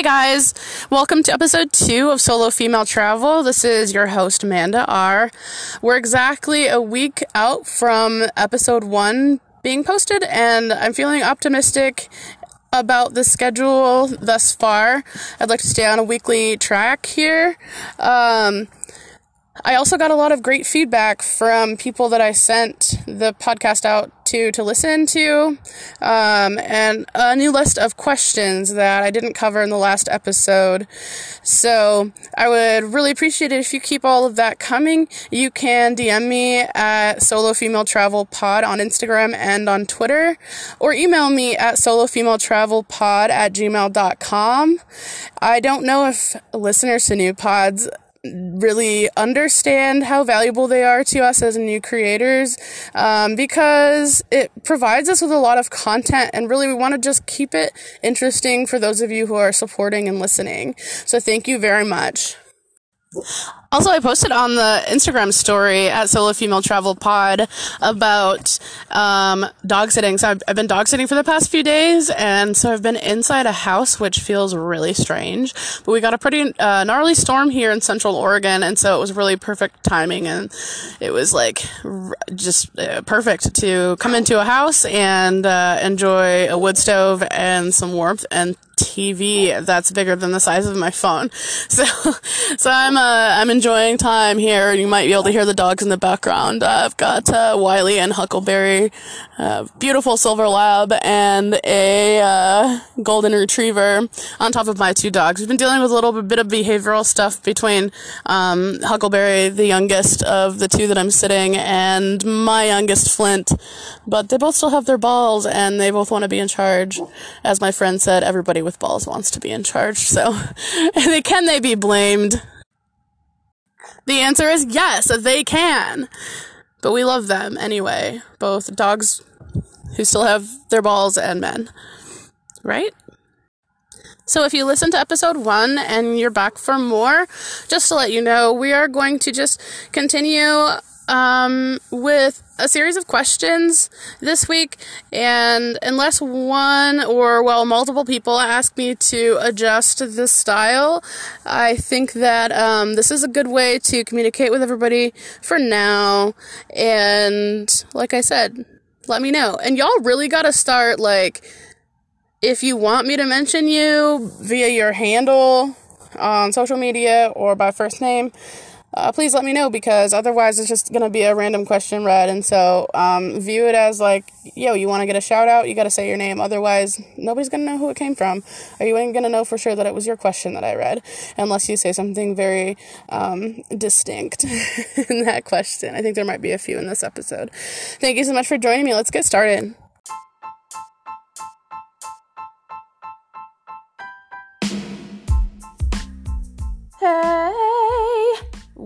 Hey guys, welcome to episode two of Solo Female Travel. This is your host, Amanda R. We're exactly a week out from episode one being posted, and I'm feeling optimistic about the schedule thus far. I'd like to stay on a weekly track here. Um, I also got a lot of great feedback from people that I sent the podcast out to to listen to, um, and a new list of questions that I didn't cover in the last episode. So I would really appreciate it if you keep all of that coming. You can DM me at Solo Female Travel Pod on Instagram and on Twitter, or email me at solofemaletravelpod at gmail.com. I don't know if listeners to new pods really understand how valuable they are to us as new creators um, because it provides us with a lot of content and really we want to just keep it interesting for those of you who are supporting and listening. So thank you very much also, I posted on the Instagram story at Solo Female Travel Pod about um, dog sitting. So I've, I've, been dog sitting for the past few days, and so I've been inside a house, which feels really strange. But we got a pretty uh, gnarly storm here in Central Oregon, and so it was really perfect timing, and it was like r- just uh, perfect to come into a house and uh, enjoy a wood stove and some warmth and TV that's bigger than the size of my phone. So, so I'm uh, I'm enjoying time here. You might be able to hear the dogs in the background. Uh, I've got uh, Wiley and Huckleberry, uh, beautiful silver lab, and a uh, golden retriever on top of my two dogs. We've been dealing with a little bit of behavioral stuff between um, Huckleberry, the youngest of the two that I'm sitting, and my youngest Flint. But they both still have their balls, and they both want to be in charge. As my friend said, everybody with balls wants to be in charge. So, can they be blamed? The answer is yes, they can. But we love them anyway, both dogs who still have their balls and men. Right? So if you listen to episode one and you're back for more, just to let you know, we are going to just continue um, with a series of questions this week, and unless one or, well, multiple people ask me to adjust the style, I think that um, this is a good way to communicate with everybody for now. And like I said, let me know. And y'all really gotta start, like, if you want me to mention you via your handle on social media or by first name, uh, please let me know because otherwise it's just gonna be a random question read and so um, view it as like yo you want to get a shout out? You gotta say your name. Otherwise nobody's gonna know who it came from. Or you ain't gonna know for sure that it was your question that i read unless you say something very um, distinct in that question. I think there might be a few in this episode. Thank you so much for joining me. Let's get started. Hey!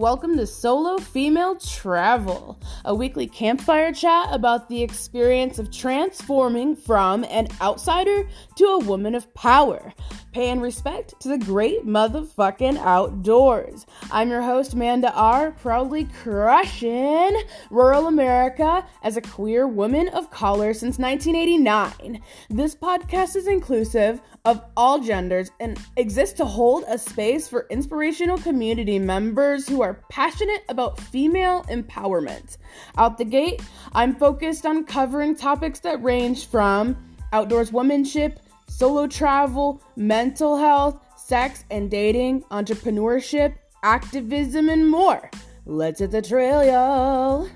Welcome to Solo Female Travel, a weekly campfire chat about the experience of transforming from an outsider to a woman of power, paying respect to the great motherfucking outdoors. I'm your host, Amanda R., proudly crushing rural America as a queer woman of color since 1989. This podcast is inclusive of all genders and exists to hold a space for inspirational community members who are passionate about female empowerment. Out the gate, I'm focused on covering topics that range from outdoors womanship, solo travel, mental health, sex and dating, entrepreneurship, activism, and more. Let's hit the trail, y'all.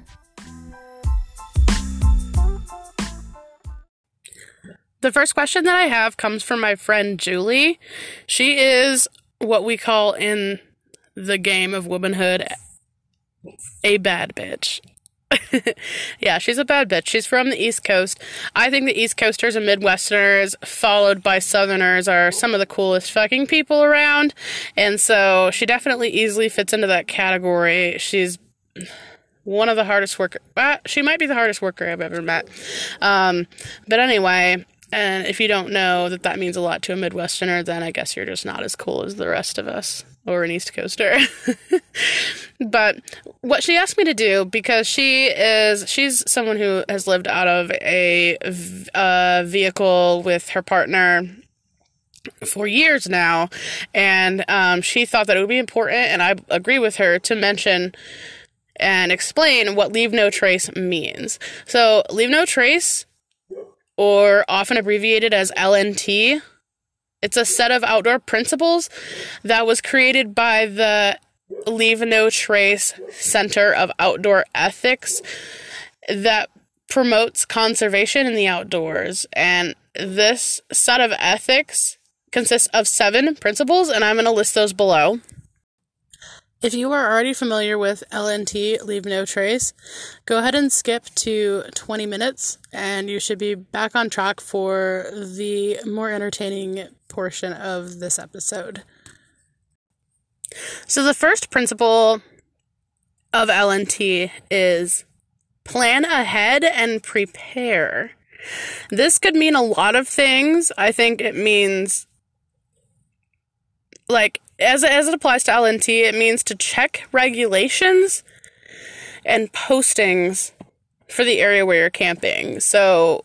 The first question that I have comes from my friend Julie. She is what we call in the game of womanhood a bad bitch. yeah, she's a bad bitch. She's from the East Coast. I think the East Coasters and Midwesterners, followed by Southerners, are some of the coolest fucking people around. And so she definitely easily fits into that category. She's one of the hardest worker. Uh, she might be the hardest worker I've ever met. Um, but anyway, and if you don't know that that means a lot to a Midwesterner, then I guess you're just not as cool as the rest of us or an East Coaster. but what she asked me to do, because she is, she's someone who has lived out of a, a vehicle with her partner for years now, and um, she thought that it would be important, and I agree with her to mention and explain what leave no trace means. So, leave no trace, or often abbreviated as LNT, it's a set of outdoor principles that was created by the Leave No Trace Center of Outdoor Ethics that promotes conservation in the outdoors. And this set of ethics consists of seven principles, and I'm going to list those below. If you are already familiar with LNT, Leave No Trace, go ahead and skip to 20 minutes, and you should be back on track for the more entertaining portion of this episode. So, the first principle of LNT is plan ahead and prepare. This could mean a lot of things. I think it means like as as it applies to LNT, it means to check regulations and postings for the area where you're camping. So,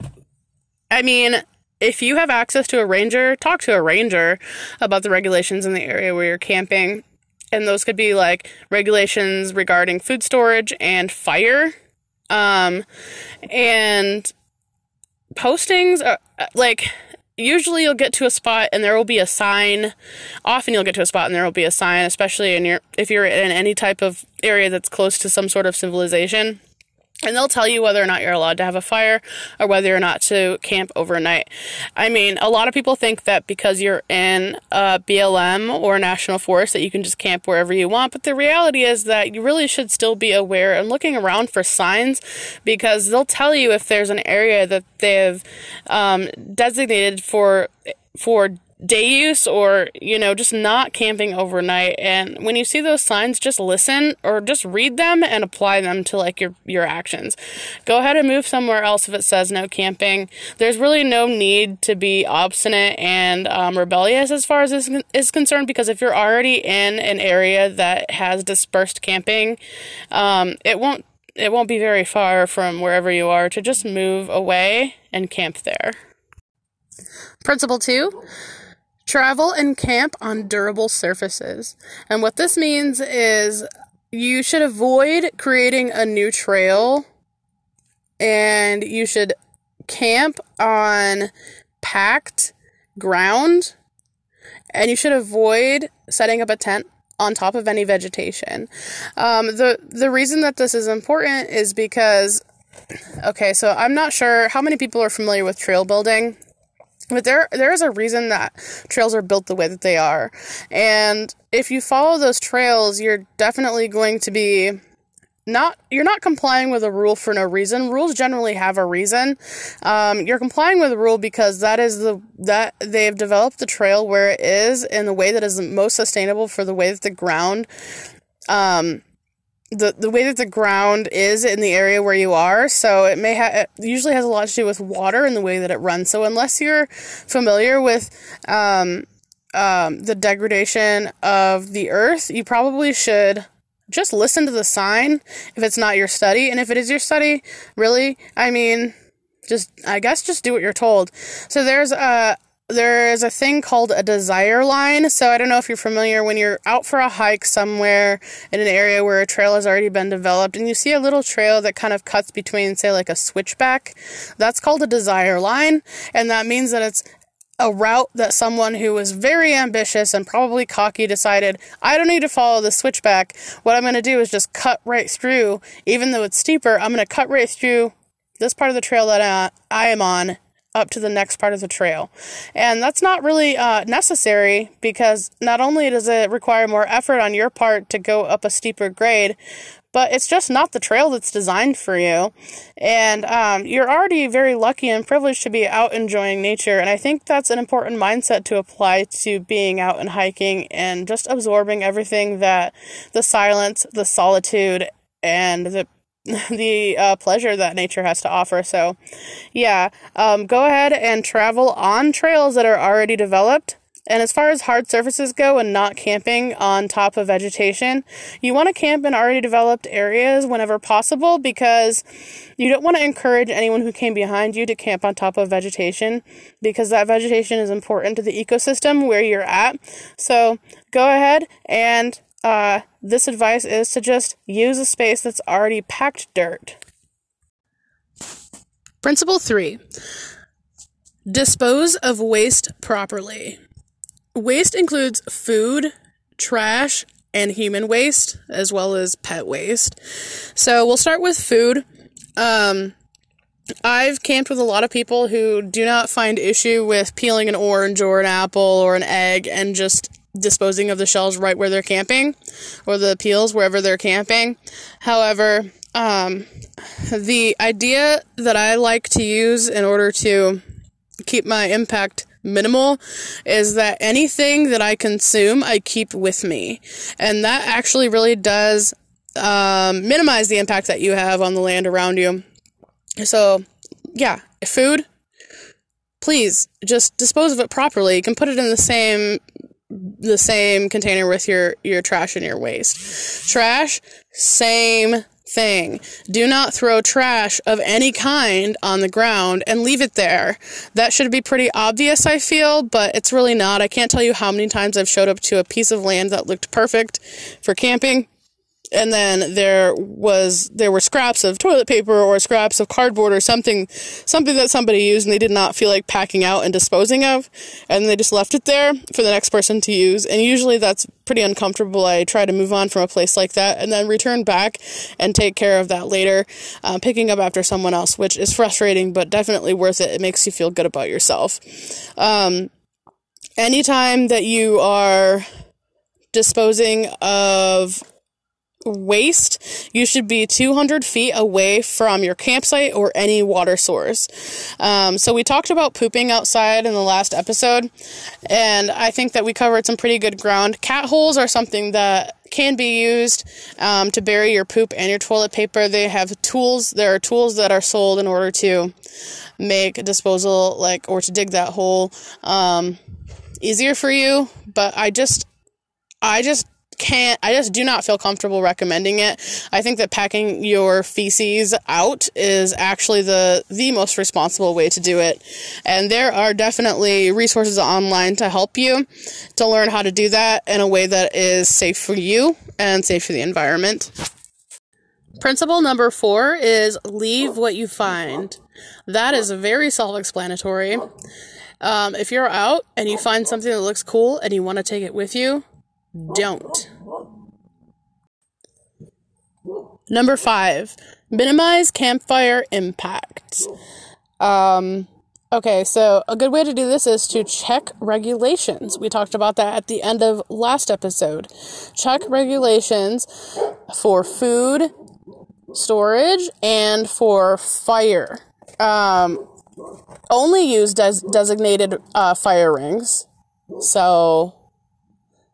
I mean, if you have access to a ranger, talk to a ranger about the regulations in the area where you're camping. And those could be like regulations regarding food storage and fire. Um, and postings are like usually you'll get to a spot and there will be a sign. Often you'll get to a spot and there will be a sign especially in your if you're in any type of area that's close to some sort of civilization and they'll tell you whether or not you're allowed to have a fire or whether or not to camp overnight. I mean, a lot of people think that because you're in a BLM or a national forest that you can just camp wherever you want, but the reality is that you really should still be aware and looking around for signs because they'll tell you if there's an area that they've um, designated for for day use or, you know, just not camping overnight. And when you see those signs, just listen or just read them and apply them to like your, your actions. Go ahead and move somewhere else if it says no camping. There's really no need to be obstinate and um, rebellious as far as this is concerned because if you're already in an area that has dispersed camping, um, it won't it won't be very far from wherever you are to just move away and camp there. Principle two Travel and camp on durable surfaces. And what this means is you should avoid creating a new trail and you should camp on packed ground and you should avoid setting up a tent on top of any vegetation. Um, the the reason that this is important is because okay, so I'm not sure how many people are familiar with trail building. But there there is a reason that trails are built the way that they are. And if you follow those trails, you're definitely going to be not you're not complying with a rule for no reason. Rules generally have a reason. Um, you're complying with a rule because that is the that they've developed the trail where it is in the way that is most sustainable for the way that the ground um, the the way that the ground is in the area where you are. So it may have it usually has a lot to do with water and the way that it runs. So unless you're familiar with um, um, the degradation of the earth, you probably should just listen to the sign if it's not your study, and if it is your study, really, I mean, just I guess just do what you're told. So there's a there is a thing called a desire line. So I don't know if you're familiar when you're out for a hike somewhere in an area where a trail has already been developed and you see a little trail that kind of cuts between, say, like a switchback. That's called a desire line. And that means that it's a route that someone who was very ambitious and probably cocky decided, I don't need to follow the switchback. What I'm going to do is just cut right through. Even though it's steeper, I'm going to cut right through this part of the trail that I, I am on up to the next part of the trail. And that's not really uh, necessary because not only does it require more effort on your part to go up a steeper grade, but it's just not the trail that's designed for you. And um, you're already very lucky and privileged to be out enjoying nature. And I think that's an important mindset to apply to being out and hiking and just absorbing everything that the silence, the solitude, and the the uh, pleasure that nature has to offer. So, yeah, um, go ahead and travel on trails that are already developed. And as far as hard surfaces go and not camping on top of vegetation, you want to camp in already developed areas whenever possible because you don't want to encourage anyone who came behind you to camp on top of vegetation because that vegetation is important to the ecosystem where you're at. So go ahead and uh, this advice is to just use a space that's already packed dirt. Principle three dispose of waste properly. Waste includes food, trash, and human waste, as well as pet waste. So we'll start with food. Um, I've camped with a lot of people who do not find issue with peeling an orange or an apple or an egg and just disposing of the shells right where they're camping or the peels wherever they're camping. However, um, the idea that I like to use in order to keep my impact minimal is that anything that I consume, I keep with me. And that actually really does um, minimize the impact that you have on the land around you. So, yeah, food, please just dispose of it properly. You can put it in the same the same container with your your trash and your waste. Trash, same thing. Do not throw trash of any kind on the ground and leave it there. That should be pretty obvious, I feel, but it's really not. I can't tell you how many times I've showed up to a piece of land that looked perfect for camping and then there was there were scraps of toilet paper or scraps of cardboard or something something that somebody used and they did not feel like packing out and disposing of. And they just left it there for the next person to use. And usually that's pretty uncomfortable. I try to move on from a place like that and then return back and take care of that later uh, picking up after someone else which is frustrating but definitely worth it. It makes you feel good about yourself. Um, anytime that you are disposing of waste, you should be 200 feet away from your campsite or any water source. Um, so, we talked about pooping outside in the last episode, and I think that we covered some pretty good ground. Cat holes are something that can be used um, to bury your poop and your toilet paper. They have tools, there are tools that are sold in order to make disposal, like, or to dig that hole um, easier for you, but I just I just can't I just do not feel comfortable recommending it. I think that packing your feces out is actually the the most responsible way to do it. And there are definitely resources online to help you to learn how to do that in a way that is safe for you and safe for the environment. Principle number 4 is leave what you find. That is very self-explanatory. Um, if you're out and you find something that looks cool and you want to take it with you, don't. Number five, minimize campfire impacts. Um, okay, so a good way to do this is to check regulations. We talked about that at the end of last episode. Check regulations for food, storage, and for fire. Um, only use des- designated uh, fire rings. So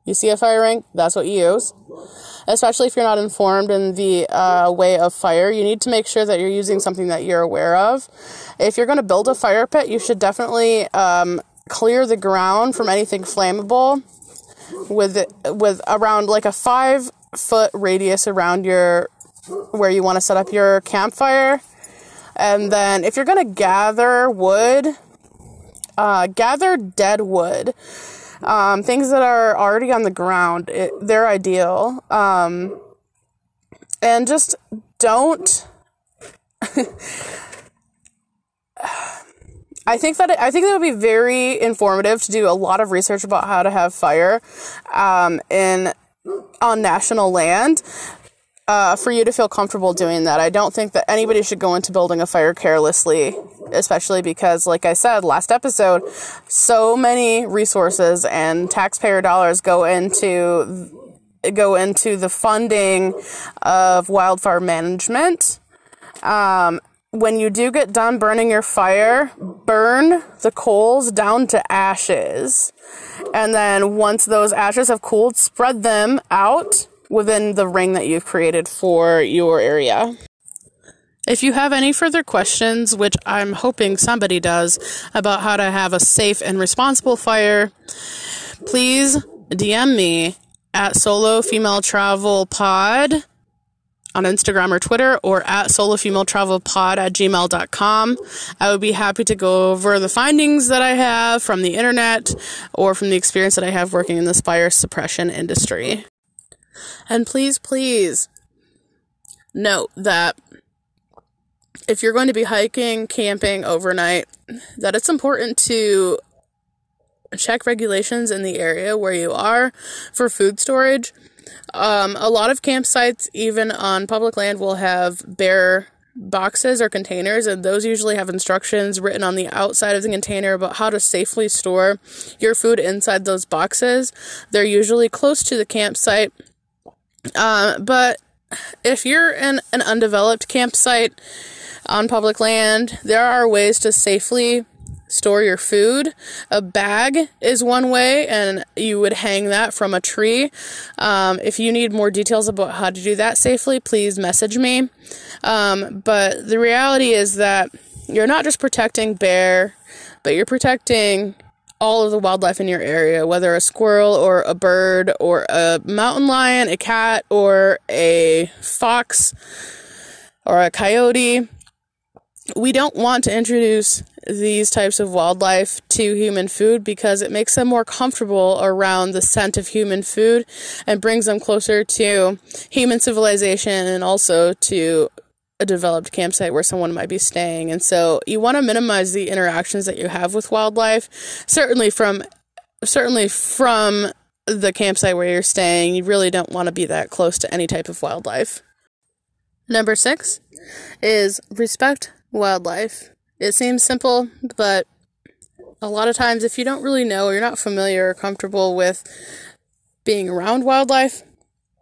you see a fire ring, that's what you use. Especially if you're not informed in the uh, way of fire, you need to make sure that you're using something that you're aware of. If you're going to build a fire pit, you should definitely um, clear the ground from anything flammable with with around like a five foot radius around your where you want to set up your campfire. And then if you're going to gather wood, uh, gather dead wood um, things that are already on the ground, it, they're ideal. Um, and just don't. I think that it, I think that would be very informative to do a lot of research about how to have fire um, in on national land uh, for you to feel comfortable doing that. I don't think that anybody should go into building a fire carelessly, especially because, like I said last episode, so many resources and taxpayer dollars go into go into the funding of wildfire management. Um, when you do get done burning your fire, burn the coals down to ashes. And then once those ashes have cooled, spread them out within the ring that you've created for your area. If you have any further questions, which I'm hoping somebody does, about how to have a safe and responsible fire, please DM me at Solo Female Travel Pod on Instagram or Twitter or at Solo Female Travel Pod at gmail.com. I would be happy to go over the findings that I have from the internet or from the experience that I have working in this fire suppression industry. And please, please note that if you're going to be hiking, camping overnight, that it's important to check regulations in the area where you are for food storage. Um, a lot of campsites, even on public land, will have bear boxes or containers, and those usually have instructions written on the outside of the container about how to safely store your food inside those boxes. They're usually close to the campsite. Uh, but if you're in an undeveloped campsite on public land, there are ways to safely store your food. A bag is one way, and you would hang that from a tree. Um, if you need more details about how to do that safely, please message me. Um, but the reality is that you're not just protecting bear, but you're protecting all of the wildlife in your area, whether a squirrel or a bird or a mountain lion, a cat or a fox or a coyote. We don't want to introduce these types of wildlife to human food because it makes them more comfortable around the scent of human food and brings them closer to human civilization and also to a developed campsite where someone might be staying. And so you want to minimize the interactions that you have with wildlife, certainly from certainly from the campsite where you're staying. You really don't want to be that close to any type of wildlife. Number 6 is respect wildlife. It seems simple, but a lot of times, if you don't really know you're not familiar or comfortable with being around wildlife,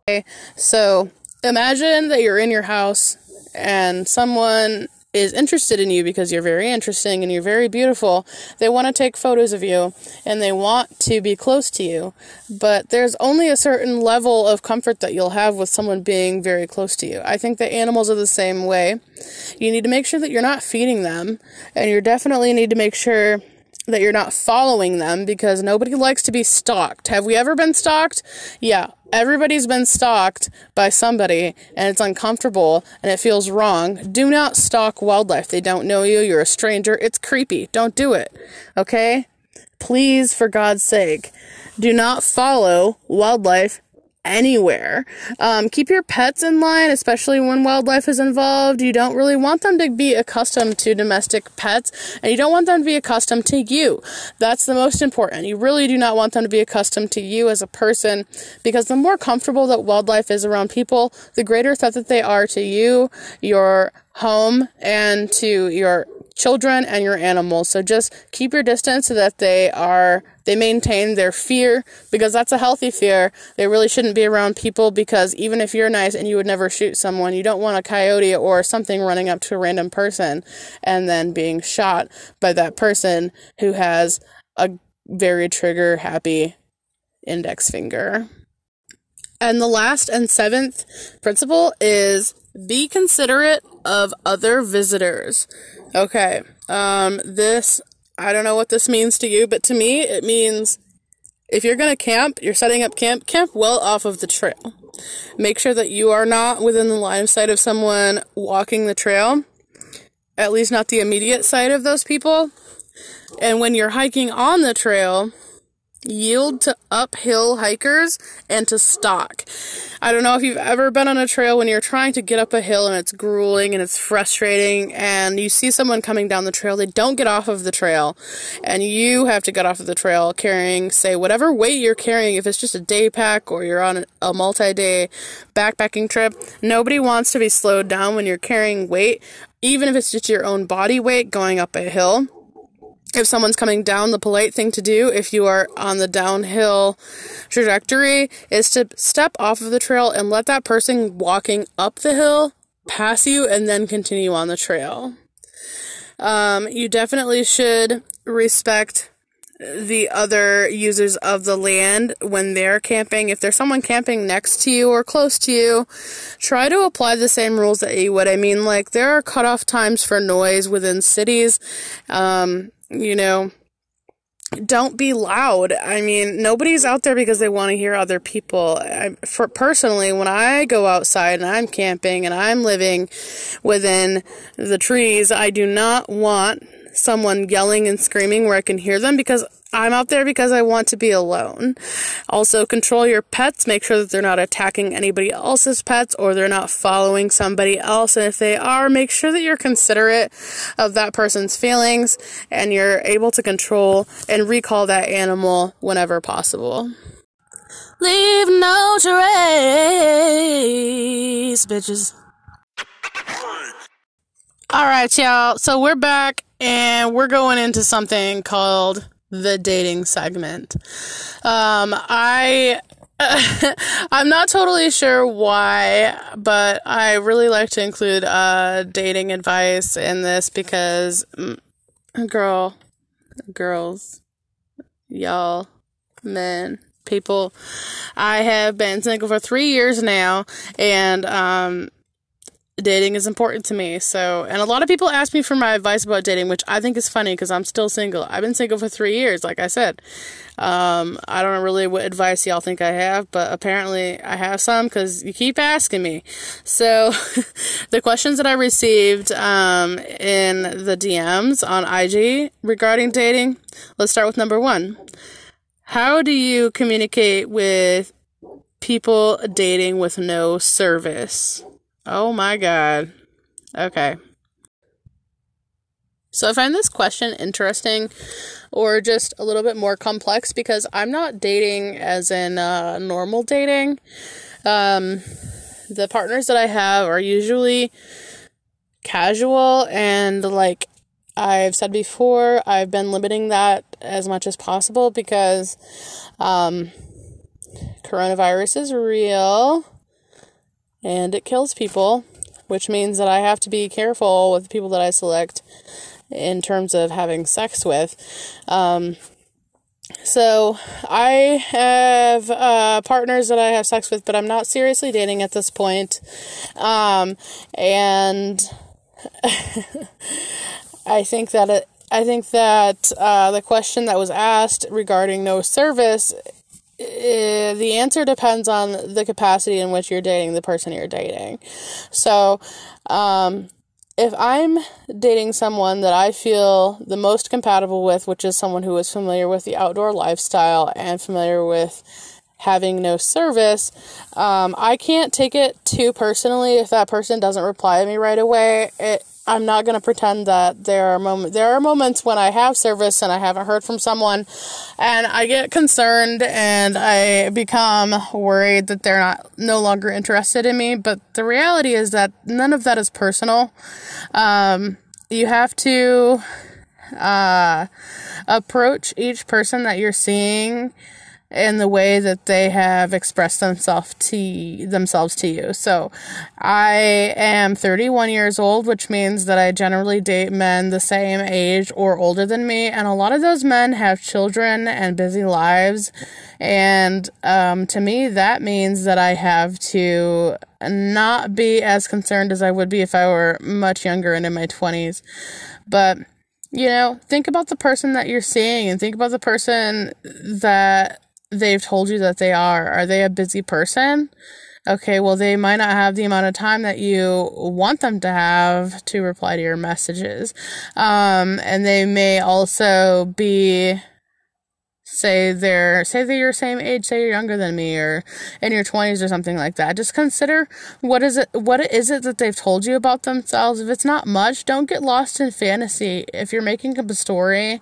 okay, so imagine that you're in your house and someone is interested in you because you're very interesting and you're very beautiful, they want to take photos of you and they want to be close to you. But there's only a certain level of comfort that you'll have with someone being very close to you. I think that animals are the same way. You need to make sure that you're not feeding them, and you definitely need to make sure that you're not following them because nobody likes to be stalked. Have we ever been stalked? Yeah, everybody's been stalked by somebody and it's uncomfortable and it feels wrong. Do not stalk wildlife. They don't know you, you're a stranger. It's creepy. Don't do it. Okay? Please, for God's sake, do not follow wildlife anywhere. Um, keep your pets in line, especially when wildlife is involved. You don't really want them to be accustomed to domestic pets, and you don't want them to be accustomed to you. That's the most important. You really do not want them to be accustomed to you as a person, because the more comfortable that wildlife is around people, the greater threat that they are to you, your home, and to your children and your animals. So just keep your distance so that they are they maintain their fear because that's a healthy fear. They really shouldn't be around people because even if you're nice and you would never shoot someone, you don't want a coyote or something running up to a random person and then being shot by that person who has a very trigger happy index finger. And the last and seventh principle is be considerate of other visitors. Okay. Um, this I don't know what this means to you, but to me, it means if you're going to camp, you're setting up camp, camp well off of the trail. Make sure that you are not within the line of sight of someone walking the trail, at least not the immediate sight of those people. And when you're hiking on the trail, yield to uphill hikers and to stock. I don't know if you've ever been on a trail when you're trying to get up a hill and it's grueling and it's frustrating and you see someone coming down the trail, they don't get off of the trail and you have to get off of the trail carrying, say, whatever weight you're carrying, if it's just a day pack or you're on a multi day backpacking trip. Nobody wants to be slowed down when you're carrying weight, even if it's just your own body weight going up a hill if someone's coming down, the polite thing to do if you are on the downhill trajectory is to step off of the trail and let that person walking up the hill pass you and then continue on the trail. Um, you definitely should respect the other users of the land when they're camping. If there's someone camping next to you or close to you, try to apply the same rules that you would. I mean, like, there are cutoff times for noise within cities. Um, you know, don't be loud. I mean, nobody's out there because they want to hear other people. I, for personally, when I go outside and I'm camping and I'm living within the trees, I do not want someone yelling and screaming where I can hear them because I'm out there because I want to be alone. Also, control your pets. Make sure that they're not attacking anybody else's pets or they're not following somebody else. And if they are, make sure that you're considerate of that person's feelings and you're able to control and recall that animal whenever possible. Leave no trace, bitches. All right, y'all. So we're back and we're going into something called the dating segment. Um, I I'm not totally sure why, but I really like to include uh, dating advice in this because, mm, girl, girls, y'all, men, people, I have been single for three years now, and um, dating is important to me. So, and a lot of people ask me for my advice about dating, which I think is funny because I'm still single. I've been single for three years, like I said. Um, I don't know really what advice y'all think I have, but apparently I have some because you keep asking me. So, the questions that I received um, in the DMs on IG regarding dating, let's start with number one. How do you communicate with people dating with no service? Oh my god. Okay. So I find this question interesting or just a little bit more complex because I'm not dating as in uh, normal dating. Um, the partners that I have are usually casual and like I've said before, I've been limiting that as much as possible because um, coronavirus is real and it kills people, which means that I have to be careful with the people that I select in terms of having sex with. Um, so I have uh, partners that I have sex with, but I'm not seriously dating at this point. Um, and I think that it, I think that uh, the question that was asked regarding no service uh, the answer depends on the capacity in which you're dating the person you're dating. So, um, if I'm dating someone that I feel the most compatible with, which is someone who is familiar with the outdoor lifestyle and familiar with having no service, um, I can't take it too personally if that person doesn't reply to me right away. It, I'm not going to pretend that there are moments there are moments when I have service and I haven't heard from someone and I get concerned and I become worried that they're not no longer interested in me, but the reality is that none of that is personal. Um, you have to uh, approach each person that you're seeing in the way that they have expressed themselves to themselves to you. So, I am 31 years old, which means that I generally date men the same age or older than me, and a lot of those men have children and busy lives. And um, to me, that means that I have to not be as concerned as I would be if I were much younger and in my 20s. But you know, think about the person that you're seeing and think about the person that they've told you that they are. Are they a busy person? Okay, well, they might not have the amount of time that you want them to have to reply to your messages. Um, and they may also be say they're say they're your same age say you're younger than me or in your 20s or something like that. Just consider what is it what is it that they've told you about themselves. If it's not much don't get lost in fantasy. If you're making up a story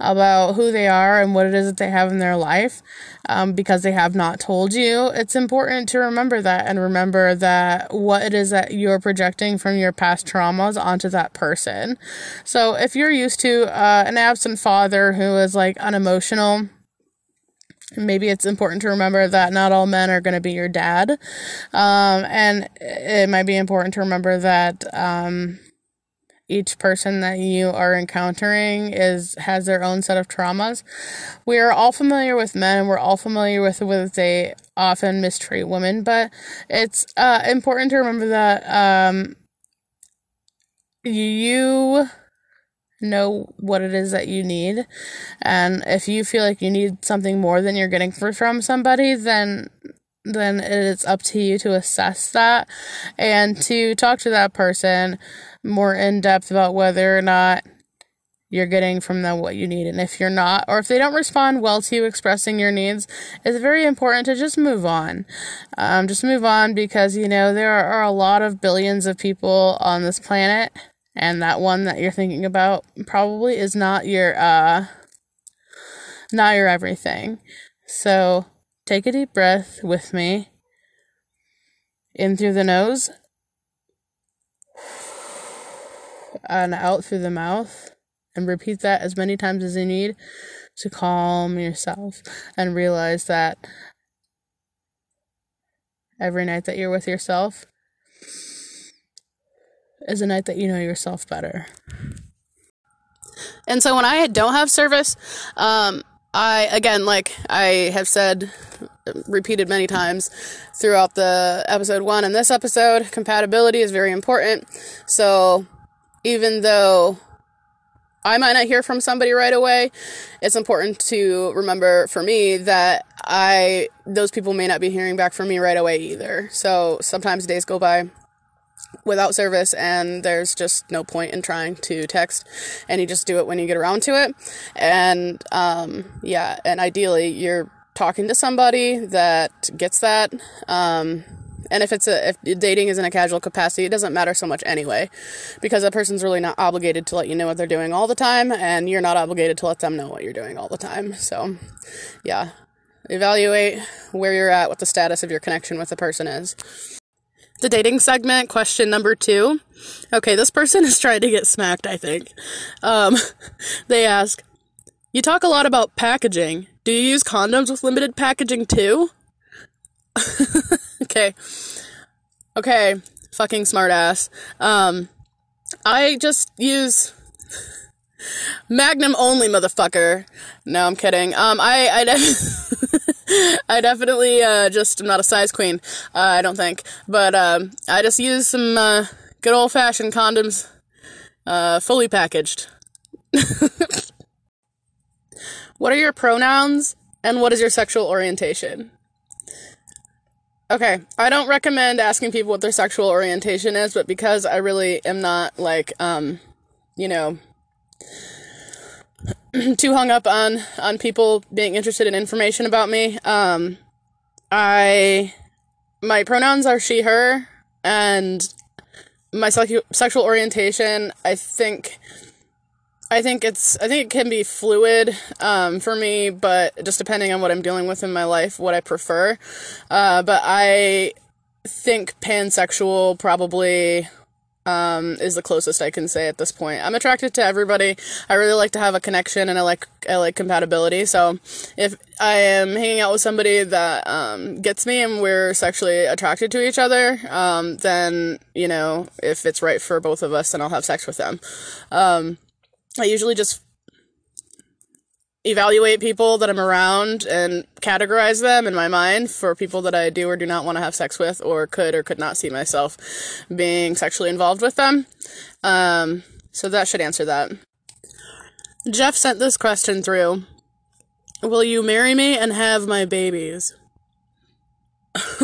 about who they are and what it is that they have in their life um, because they have not told you it's important to remember that and remember that what it is that you're projecting from your past traumas onto that person so if you're used to uh, an absent father who is like unemotional maybe it's important to remember that not all men are going to be your dad. Um, and it might be important to remember that, um, each person that you are encountering is has their own set of traumas. We are all familiar with men and we're all familiar with with they often mistreat women, but it's uh, important to remember that um, you know what it is that you need and if you feel like you need something more than you're getting from somebody then then it's up to you to assess that and to talk to that person more in depth about whether or not you're getting from them what you need. And if you're not, or if they don't respond well to you expressing your needs, it's very important to just move on. Um, just move on because, you know, there are a lot of billions of people on this planet, and that one that you're thinking about probably is not your, uh, not your everything. So take a deep breath with me in through the nose and out through the mouth and repeat that as many times as you need to calm yourself and realize that every night that you're with yourself is a night that you know yourself better. And so when I don't have service, um, I again, like I have said, repeated many times throughout the episode one and this episode, compatibility is very important. So even though I might not hear from somebody right away, it's important to remember for me that I those people may not be hearing back from me right away either. So sometimes days go by without service and there's just no point in trying to text and you just do it when you get around to it and um, yeah and ideally you're talking to somebody that gets that um, and if it's a if dating is in a casual capacity it doesn't matter so much anyway because a person's really not obligated to let you know what they're doing all the time and you're not obligated to let them know what you're doing all the time so yeah evaluate where you're at what the status of your connection with the person is the dating segment, question number two. Okay, this person is trying to get smacked, I think. Um, they ask, You talk a lot about packaging. Do you use condoms with limited packaging too? okay. Okay, fucking smartass. Um, I just use Magnum only, motherfucker. No, I'm kidding. Um, I, I, de- I definitely, uh, just am not a size queen. Uh, I don't think. But, um, I just use some, uh, good old fashioned condoms, uh, fully packaged. what are your pronouns and what is your sexual orientation? Okay, I don't recommend asking people what their sexual orientation is, but because I really am not like, um, you know, too hung up on on people being interested in information about me. Um, I my pronouns are she her, and my sexual orientation. I think. I think it's I think it can be fluid um, for me, but just depending on what I'm dealing with in my life, what I prefer. Uh, but I think pansexual probably um, is the closest I can say at this point. I'm attracted to everybody. I really like to have a connection and I like I like compatibility. So if I am hanging out with somebody that um, gets me and we're sexually attracted to each other, um, then you know if it's right for both of us, then I'll have sex with them. Um, I usually just evaluate people that I'm around and categorize them in my mind for people that I do or do not want to have sex with or could or could not see myself being sexually involved with them. Um, so that should answer that. Jeff sent this question through Will you marry me and have my babies?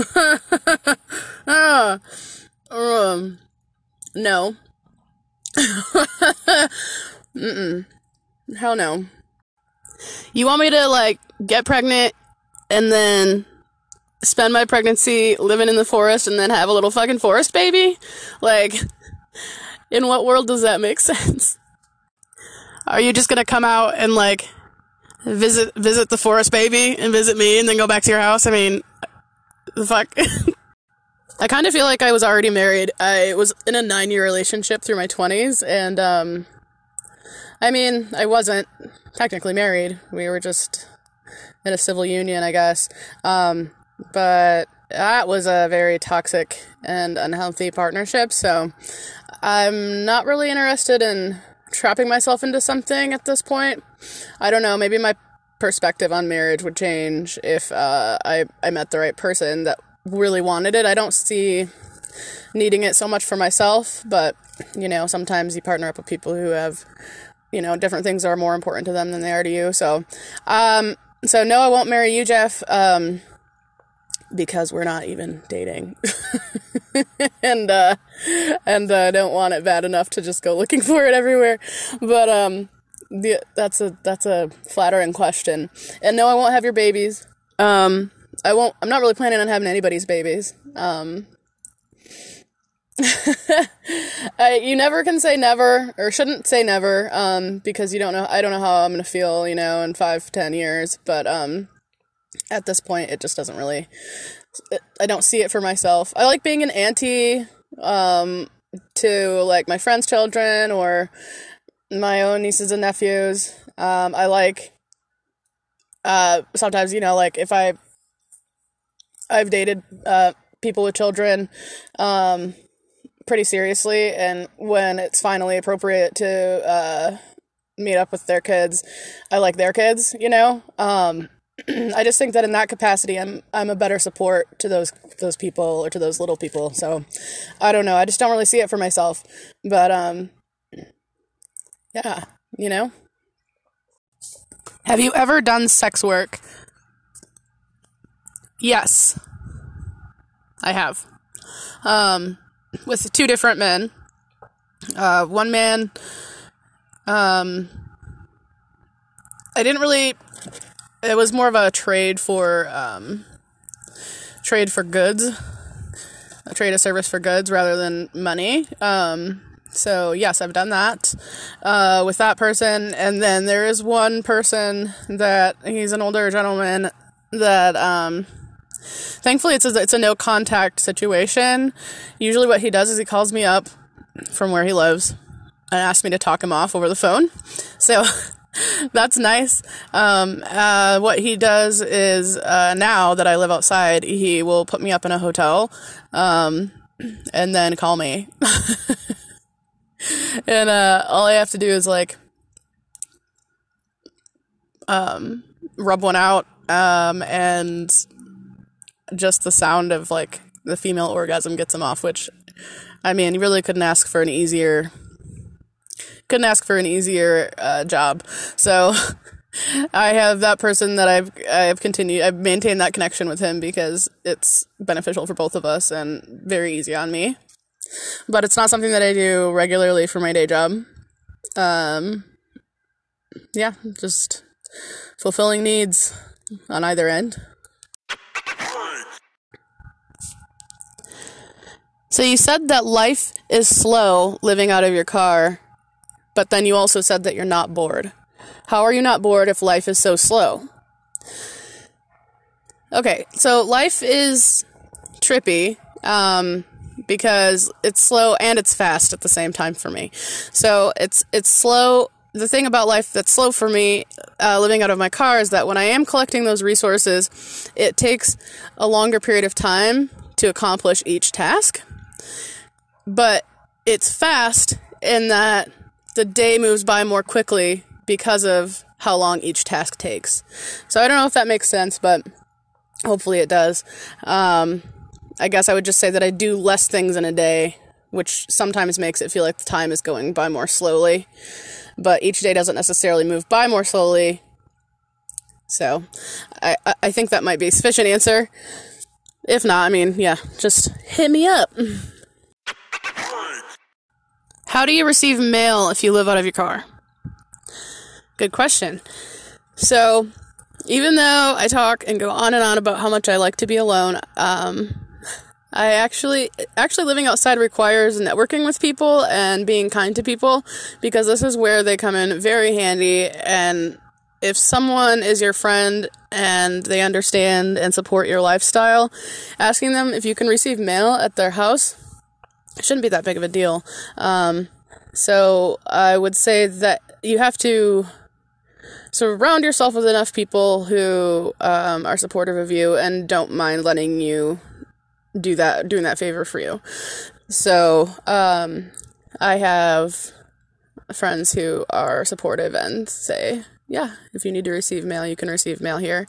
ah, um, no. Mm-mm. Hell no. You want me to like get pregnant and then spend my pregnancy living in the forest and then have a little fucking forest baby? Like, in what world does that make sense? Are you just gonna come out and like visit visit the forest baby and visit me and then go back to your house? I mean, the fuck. I kind of feel like I was already married. I was in a nine year relationship through my 20s, and um, I mean, I wasn't technically married. We were just in a civil union, I guess. Um, but that was a very toxic and unhealthy partnership. So I'm not really interested in trapping myself into something at this point. I don't know, maybe my perspective on marriage would change if uh, I, I met the right person that really wanted it. I don't see needing it so much for myself, but you know, sometimes you partner up with people who have, you know, different things are more important to them than they are to you. So, um, so no, I won't marry you, Jeff, um, because we're not even dating. and, uh, and, uh, don't want it bad enough to just go looking for it everywhere. But, um, the, that's a, that's a flattering question. And no, I won't have your babies. Um, I won't, I'm not really planning on having anybody's babies. Um, I, you never can say never or shouldn't say never um, because you don't know i don't know how i'm going to feel you know in five ten years but um, at this point it just doesn't really it, i don't see it for myself. I like being an auntie um, to like my friends children or my own nieces and nephews. Um, i like uh, sometimes you know like if i i've dated uh, people with children um, pretty seriously, and when it's finally appropriate to uh, meet up with their kids, I like their kids. You know, um, I just think that in that capacity, I'm I'm a better support to those those people or to those little people. So I don't know. I just don't really see it for myself, but um, yeah, you know. Have you ever done sex work? Yes, I have. Um, with two different men. Uh, one man, um, I didn't really. It was more of a trade for um, trade for goods, a trade of service for goods rather than money. Um, so yes, I've done that uh, with that person, and then there is one person that he's an older gentleman that um, Thankfully, it's a, it's a no contact situation. Usually, what he does is he calls me up from where he lives and asks me to talk him off over the phone. So that's nice. Um, uh, what he does is uh, now that I live outside, he will put me up in a hotel um, and then call me. and uh, all I have to do is like um, rub one out um, and just the sound of like the female orgasm gets him off, which I mean, you really couldn't ask for an easier couldn't ask for an easier uh, job. So I have that person that I've I've continued I've maintained that connection with him because it's beneficial for both of us and very easy on me. But it's not something that I do regularly for my day job. Um yeah, just fulfilling needs on either end. So you said that life is slow living out of your car, but then you also said that you're not bored. How are you not bored if life is so slow? Okay, so life is trippy um, because it's slow and it's fast at the same time for me. So it's it's slow. The thing about life that's slow for me, uh, living out of my car, is that when I am collecting those resources, it takes a longer period of time to accomplish each task but it's fast in that the day moves by more quickly because of how long each task takes. So I don't know if that makes sense, but hopefully it does. Um, I guess I would just say that I do less things in a day, which sometimes makes it feel like the time is going by more slowly. But each day doesn't necessarily move by more slowly. So I, I think that might be a sufficient answer. If not, I mean, yeah, just hit me up. How do you receive mail if you live out of your car? Good question. So, even though I talk and go on and on about how much I like to be alone, um, I actually actually living outside requires networking with people and being kind to people because this is where they come in very handy and if someone is your friend and they understand and support your lifestyle, asking them if you can receive mail at their house shouldn't be that big of a deal. Um, so I would say that you have to surround yourself with enough people who um, are supportive of you and don't mind letting you do that, doing that favor for you. So um, I have friends who are supportive and say, yeah, if you need to receive mail, you can receive mail here.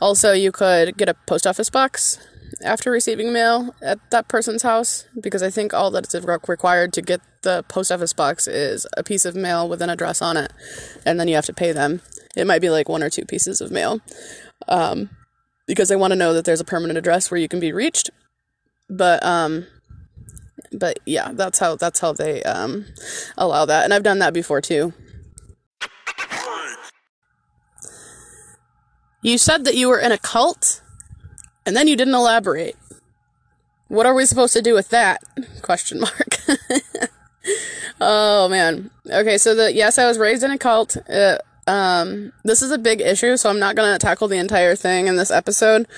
Also, you could get a post office box after receiving mail at that person's house because I think all that's required to get the post office box is a piece of mail with an address on it, and then you have to pay them. It might be like one or two pieces of mail um, because they want to know that there's a permanent address where you can be reached. But um, but yeah, that's how that's how they um, allow that, and I've done that before too. You said that you were in a cult, and then you didn't elaborate. What are we supposed to do with that? Question mark. oh man. Okay, so the yes, I was raised in a cult. Uh, um, this is a big issue, so I'm not gonna tackle the entire thing in this episode.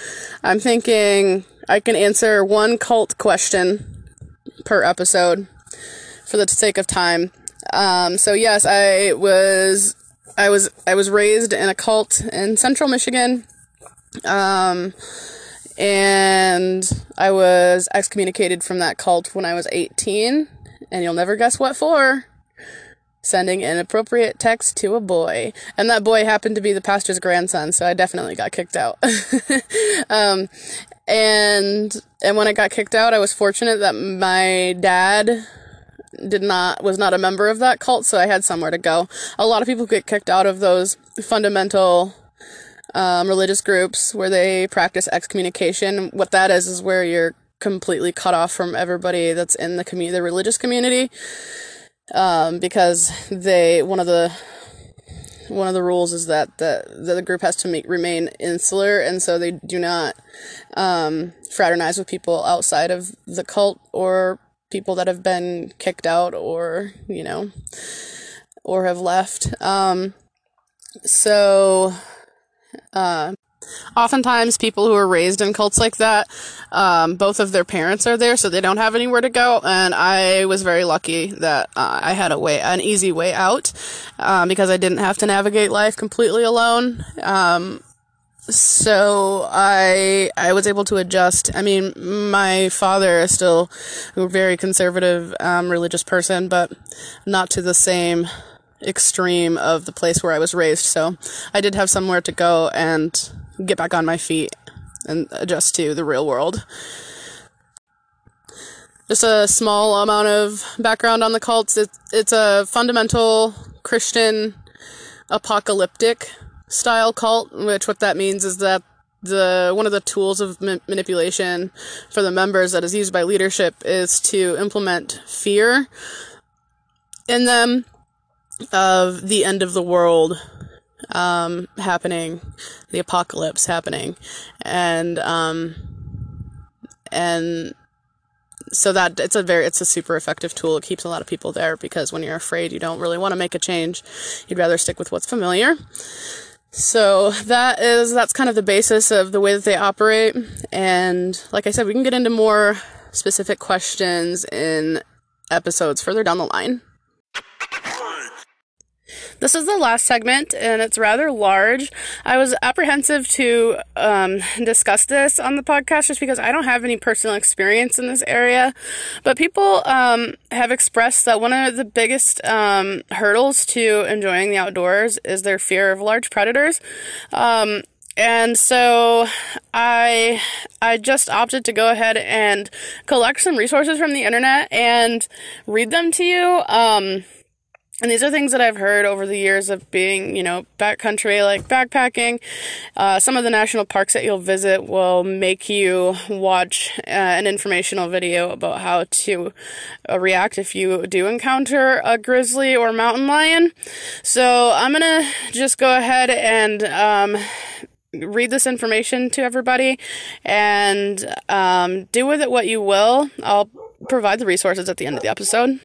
I'm thinking I can answer one cult question per episode for the sake of time. Um, so yes, I was I was I was raised in a cult in Central Michigan. Um, and I was excommunicated from that cult when I was 18, and you'll never guess what for. Sending inappropriate text to a boy. And that boy happened to be the pastor's grandson, so I definitely got kicked out. um, and and when I got kicked out, I was fortunate that my dad did not was not a member of that cult, so I had somewhere to go. A lot of people get kicked out of those fundamental um, religious groups where they practice excommunication. What that is is where you're completely cut off from everybody that's in the community, the religious community, um, because they one of the one of the rules is that the the group has to make, remain insular, and so they do not um, fraternize with people outside of the cult or people that have been kicked out or you know or have left. Um, so uh, oftentimes, people who are raised in cults like that, um, both of their parents are there, so they don't have anywhere to go. And I was very lucky that uh, I had a way, an easy way out, um, because I didn't have to navigate life completely alone. Um, so I I was able to adjust. I mean, my father is still a very conservative um, religious person, but not to the same extreme of the place where I was raised. So I did have somewhere to go and get back on my feet and adjust to the real world. Just a small amount of background on the cults. It's, it's a fundamental Christian apocalyptic style cult, which what that means is that the one of the tools of ma- manipulation for the members that is used by leadership is to implement fear in them of the end of the world um, happening, the apocalypse happening, and um, and so that it's a very it's a super effective tool. It keeps a lot of people there because when you're afraid, you don't really want to make a change. You'd rather stick with what's familiar. So that is that's kind of the basis of the way that they operate. And like I said, we can get into more specific questions in episodes further down the line. This is the last segment, and it's rather large. I was apprehensive to um, discuss this on the podcast just because I don't have any personal experience in this area. But people um, have expressed that one of the biggest um, hurdles to enjoying the outdoors is their fear of large predators. Um, and so I I just opted to go ahead and collect some resources from the internet and read them to you. Um, and these are things that I've heard over the years of being, you know, backcountry, like backpacking. Uh, some of the national parks that you'll visit will make you watch uh, an informational video about how to uh, react if you do encounter a grizzly or mountain lion. So I'm gonna just go ahead and um, read this information to everybody and um, do with it what you will. I'll provide the resources at the end of the episode.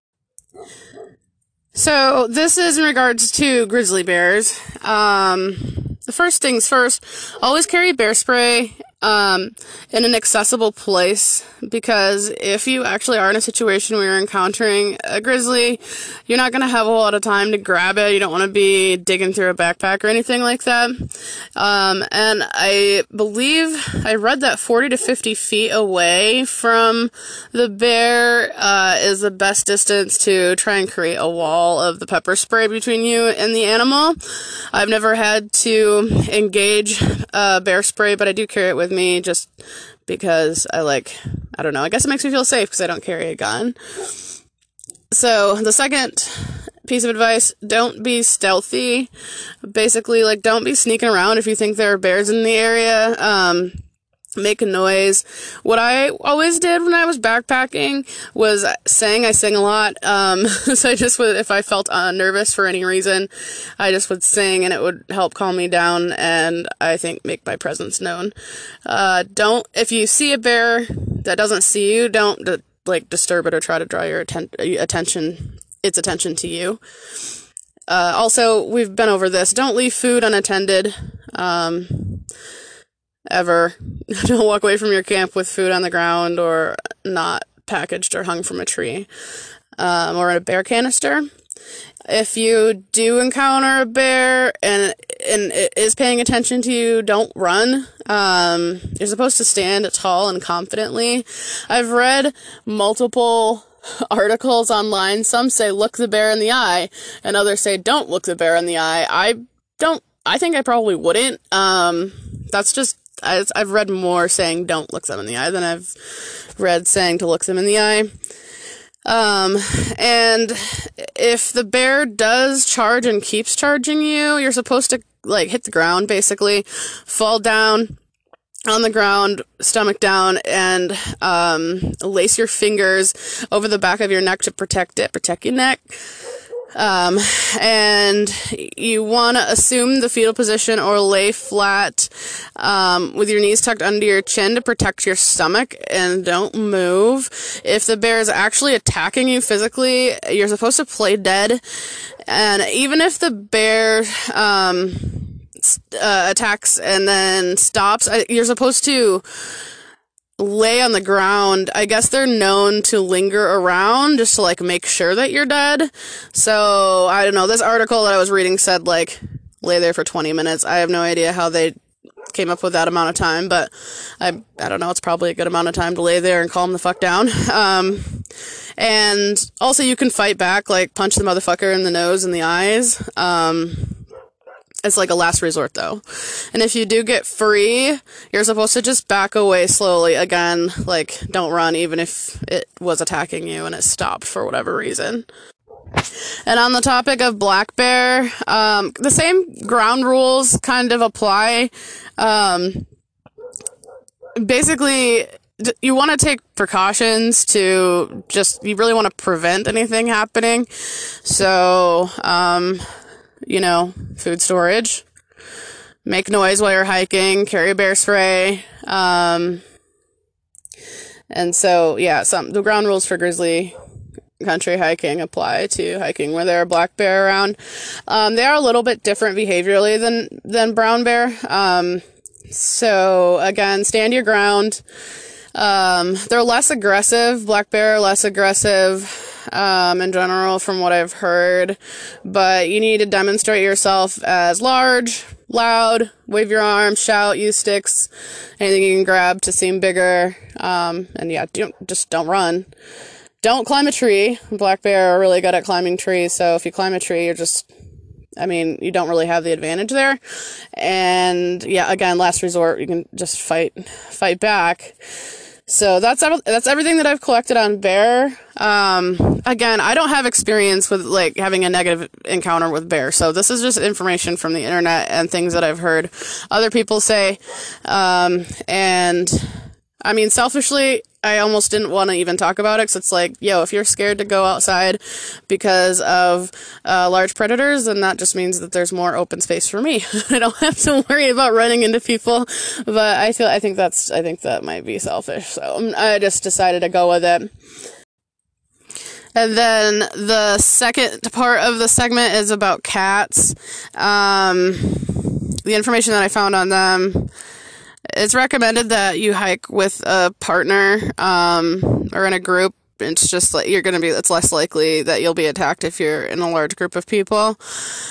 So this is in regards to grizzly bears. Um, the first things first, always carry bear spray um, in an accessible place because if you actually are in a situation where you're encountering a grizzly, you're not going to have a lot of time to grab it. You don't want to be digging through a backpack or anything like that. Um, and I believe I read that 40 to 50 feet away from the bear uh, is the best distance to try and create a wall of the pepper spray between you and the animal. I've never had to engage uh, bear spray, but I do carry it with me just because I like, I don't know, I guess it makes me feel safe because I don't carry a gun. So, the second piece of advice don't be stealthy. Basically, like, don't be sneaking around if you think there are bears in the area. Um, make a noise. What I always did when I was backpacking was sing. I sing a lot. Um, so I just would, if I felt uh, nervous for any reason, I just would sing and it would help calm me down and I think make my presence known. Uh, don't, if you see a bear that doesn't see you, don't like disturb it or try to draw your atten- attention, its attention to you. Uh, also, we've been over this. Don't leave food unattended. Um, ever. Don't walk away from your camp with food on the ground or not packaged or hung from a tree um, or in a bear canister. If you do encounter a bear and and it is paying attention to you, don't run. Um, you're supposed to stand tall and confidently. I've read multiple articles online. Some say look the bear in the eye, and others say don't look the bear in the eye. I don't. I think I probably wouldn't. Um, that's just I've read more saying don't look them in the eye than I've read saying to look them in the eye. Um, and if the bear does charge and keeps charging you, you're supposed to like hit the ground basically, fall down on the ground, stomach down, and um, lace your fingers over the back of your neck to protect it, protect your neck. Um, and you want to assume the fetal position or lay flat um, with your knees tucked under your chin to protect your stomach and don't move. If the bear is actually attacking you physically, you're supposed to play dead. And even if the bear um, uh, attacks and then stops, you're supposed to lay on the ground. I guess they're known to linger around just to like make sure that you're dead. So I don't know. This article that I was reading said like lay there for 20 minutes. I have no idea how they came up with that amount of time, but I I don't know. It's probably a good amount of time to lay there and calm the fuck down. Um, and also you can fight back, like punch the motherfucker in the nose and the eyes. Um, it's like a last resort though. And if you do get free, you're supposed to just back away slowly. Again, like don't run even if it was attacking you and it stopped for whatever reason. And on the topic of black bear, um, the same ground rules kind of apply. Um, basically, you want to take precautions to just, you really want to prevent anything happening. So, um, you know, food storage. Make noise while you're hiking, carry bear spray. Um, and so, yeah, some the ground rules for grizzly country hiking apply to hiking where there are black bear around. Um, they are a little bit different behaviorally than than brown bear. Um, so again, stand your ground. Um, they're less aggressive. Black bear less aggressive um, in general, from what I've heard. But you need to demonstrate yourself as large, loud, wave your arms, shout, use sticks, anything you can grab to seem bigger. Um, and yeah, don't, just don't run. Don't climb a tree. Black bear are really good at climbing trees, so if you climb a tree, you're just I mean, you don't really have the advantage there. And yeah, again, last resort, you can just fight fight back. So that's that's everything that I've collected on bear. Um, again, I don't have experience with like having a negative encounter with bear, so this is just information from the internet and things that I've heard other people say. Um, and I mean, selfishly, I almost didn't want to even talk about it because it's like, yo, if you're scared to go outside because of uh, large predators, then that just means that there's more open space for me. I don't have to worry about running into people. But I feel, I think that's, I think that might be selfish. So I just decided to go with it. And then the second part of the segment is about cats. Um, the information that I found on them it's recommended that you hike with a partner um, or in a group. It's just like you're going to be it's less likely that you'll be attacked if you're in a large group of people.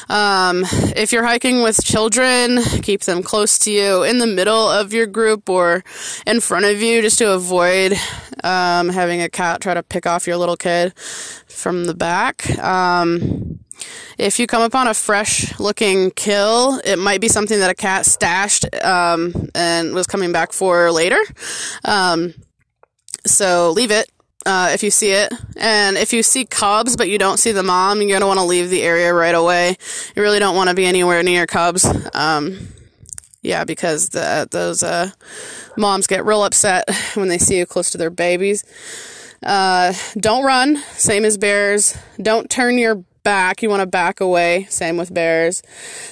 Um, if you're hiking with children keep them close to you in the middle of your group or in front of you just to avoid um, having a cat try to pick off your little kid from the back. Um, if you come upon a fresh looking kill, it might be something that a cat stashed um, and was coming back for later. Um, so leave it uh, if you see it. And if you see cubs but you don't see the mom, you're going to want to leave the area right away. You really don't want to be anywhere near cubs. Um, yeah, because the, those uh, moms get real upset when they see you close to their babies. Uh, don't run, same as bears. Don't turn your back. You want to back away, same with bears.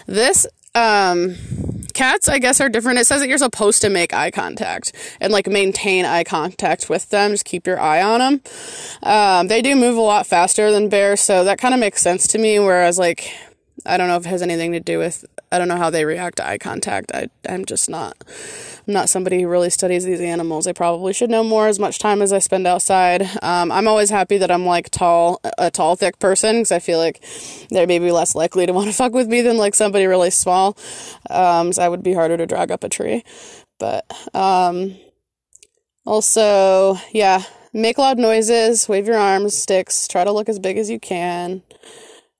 This um, cats, I guess, are different. It says that you're supposed to make eye contact and like maintain eye contact with them. Just keep your eye on them. Um, they do move a lot faster than bears, so that kind of makes sense to me. Whereas, like, I don't know if it has anything to do with I don't know how they react to eye contact. I I'm just not I'm not somebody who really studies these animals. I probably should know more as much time as I spend outside. Um, I'm always happy that I'm like tall, a tall, thick person because I feel like they're maybe less likely to want to fuck with me than like somebody really small. Um, so I would be harder to drag up a tree. But um, also, yeah, make loud noises, wave your arms, sticks, try to look as big as you can.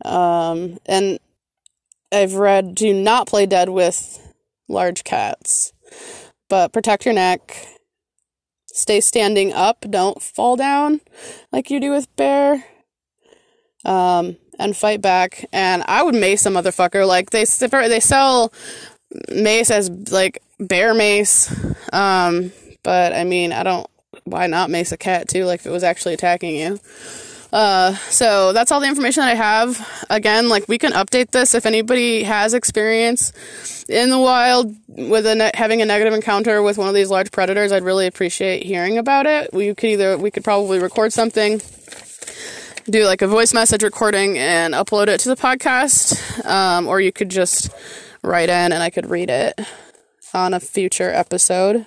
Um, and I've read do not play dead with large cats, but protect your neck. Stay standing up. Don't fall down like you do with bear. Um, and fight back. And I would mace a motherfucker. Like they they sell mace as like bear mace. Um, but I mean, I don't. Why not mace a cat too? Like if it was actually attacking you. Uh, so that's all the information that I have. Again, like we can update this if anybody has experience in the wild with a ne- having a negative encounter with one of these large predators. I'd really appreciate hearing about it. We could either we could probably record something, do like a voice message recording, and upload it to the podcast, um, or you could just write in and I could read it on a future episode.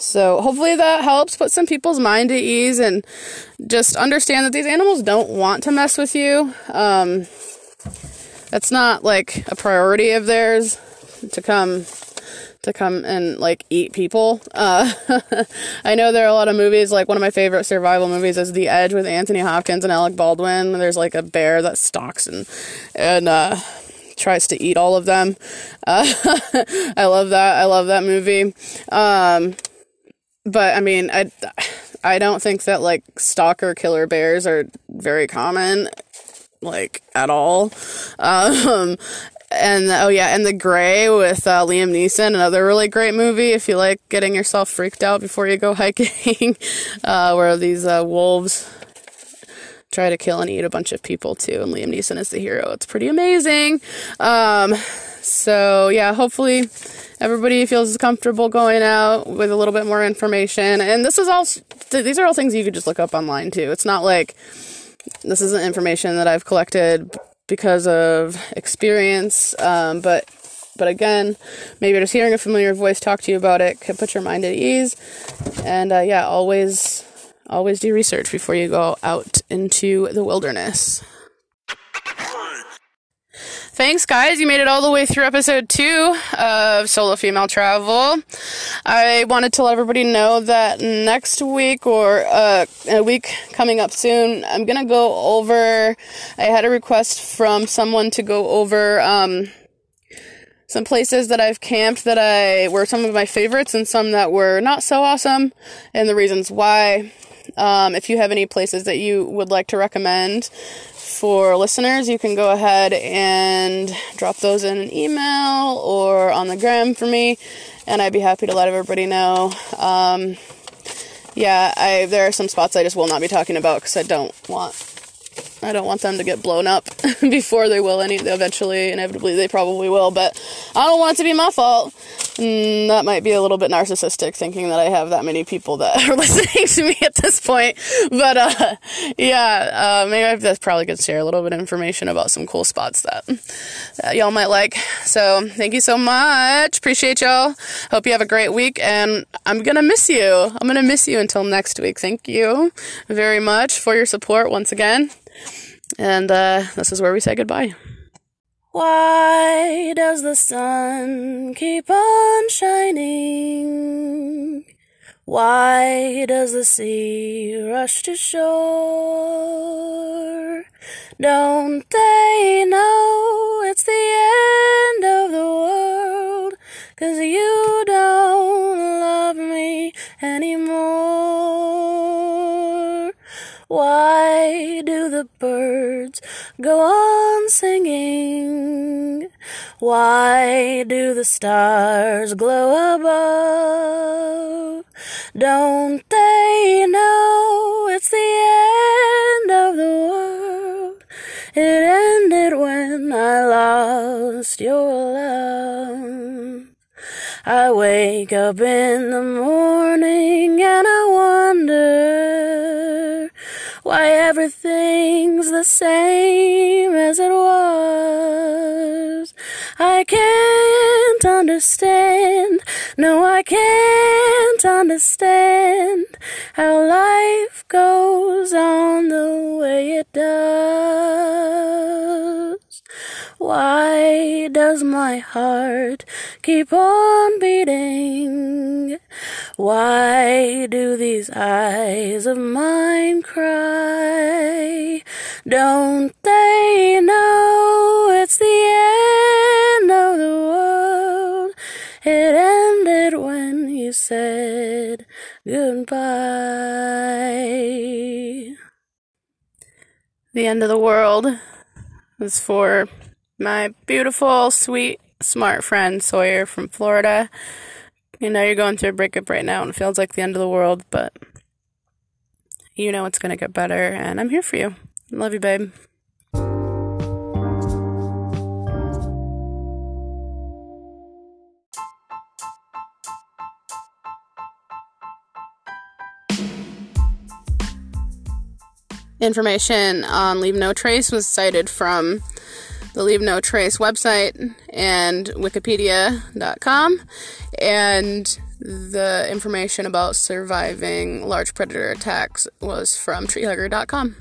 So hopefully that helps put some people's mind at ease and just understand that these animals don't want to mess with you. Um, that's not like a priority of theirs to come to come and like eat people. Uh, I know there are a lot of movies. Like one of my favorite survival movies is The Edge with Anthony Hopkins and Alec Baldwin. There's like a bear that stalks and and uh, tries to eat all of them. Uh, I love that. I love that movie. Um, but I mean, I I don't think that like stalker killer bears are very common, like at all. Um, and oh yeah, and the Grey with uh, Liam Neeson, another really great movie if you like getting yourself freaked out before you go hiking, uh, where these uh, wolves try to kill and eat a bunch of people too, and Liam Neeson is the hero. It's pretty amazing. Um, so yeah, hopefully everybody feels comfortable going out with a little bit more information. And this is all these are all things you could just look up online too. It's not like this isn't information that I've collected because of experience, um, but but again, maybe just hearing a familiar voice talk to you about it could put your mind at ease. And uh, yeah, always always do research before you go out into the wilderness. Thanks, guys. You made it all the way through episode two of Solo Female Travel. I wanted to let everybody know that next week or uh, a week coming up soon, I'm going to go over. I had a request from someone to go over um, some places that I've camped that I were some of my favorites and some that were not so awesome, and the reasons why. Um, if you have any places that you would like to recommend, for listeners, you can go ahead and drop those in an email or on the gram for me, and I'd be happy to let everybody know. Um, yeah, I there are some spots I just will not be talking about because I don't want I don't want them to get blown up before they will any eventually inevitably they probably will but I don't want it to be my fault Mm, that might be a little bit narcissistic thinking that I have that many people that are listening to me at this point. But, uh, yeah, uh, maybe I just probably could share a little bit of information about some cool spots that, that y'all might like. So thank you so much. Appreciate y'all. Hope you have a great week and I'm gonna miss you. I'm gonna miss you until next week. Thank you very much for your support once again. And, uh, this is where we say goodbye. Why does the sun keep on shining? Why does the sea rush to shore? Don't they know it's the end of the world? Cause you don't love me anymore. Why do the birds go on singing? Why do the stars glow above? Don't they know it's the end of the world? It ended when I lost your love. I wake up in the morning and I wonder everything's the same as it was. I can't understand, no, I can't understand how life goes on the way it does. Why does my heart keep on beating? Why do these eyes of mine cry? Don't they know it's the end of the world? It ended when you said goodbye. The end of the world is for my beautiful, sweet, smart friend Sawyer from Florida. You know you're going through a breakup right now and it feels like the end of the world, but you know it's going to get better, and I'm here for you. Love you, babe. Information on Leave No Trace was cited from the Leave No Trace website and Wikipedia.com, and the information about surviving large predator attacks was from treehugger.com.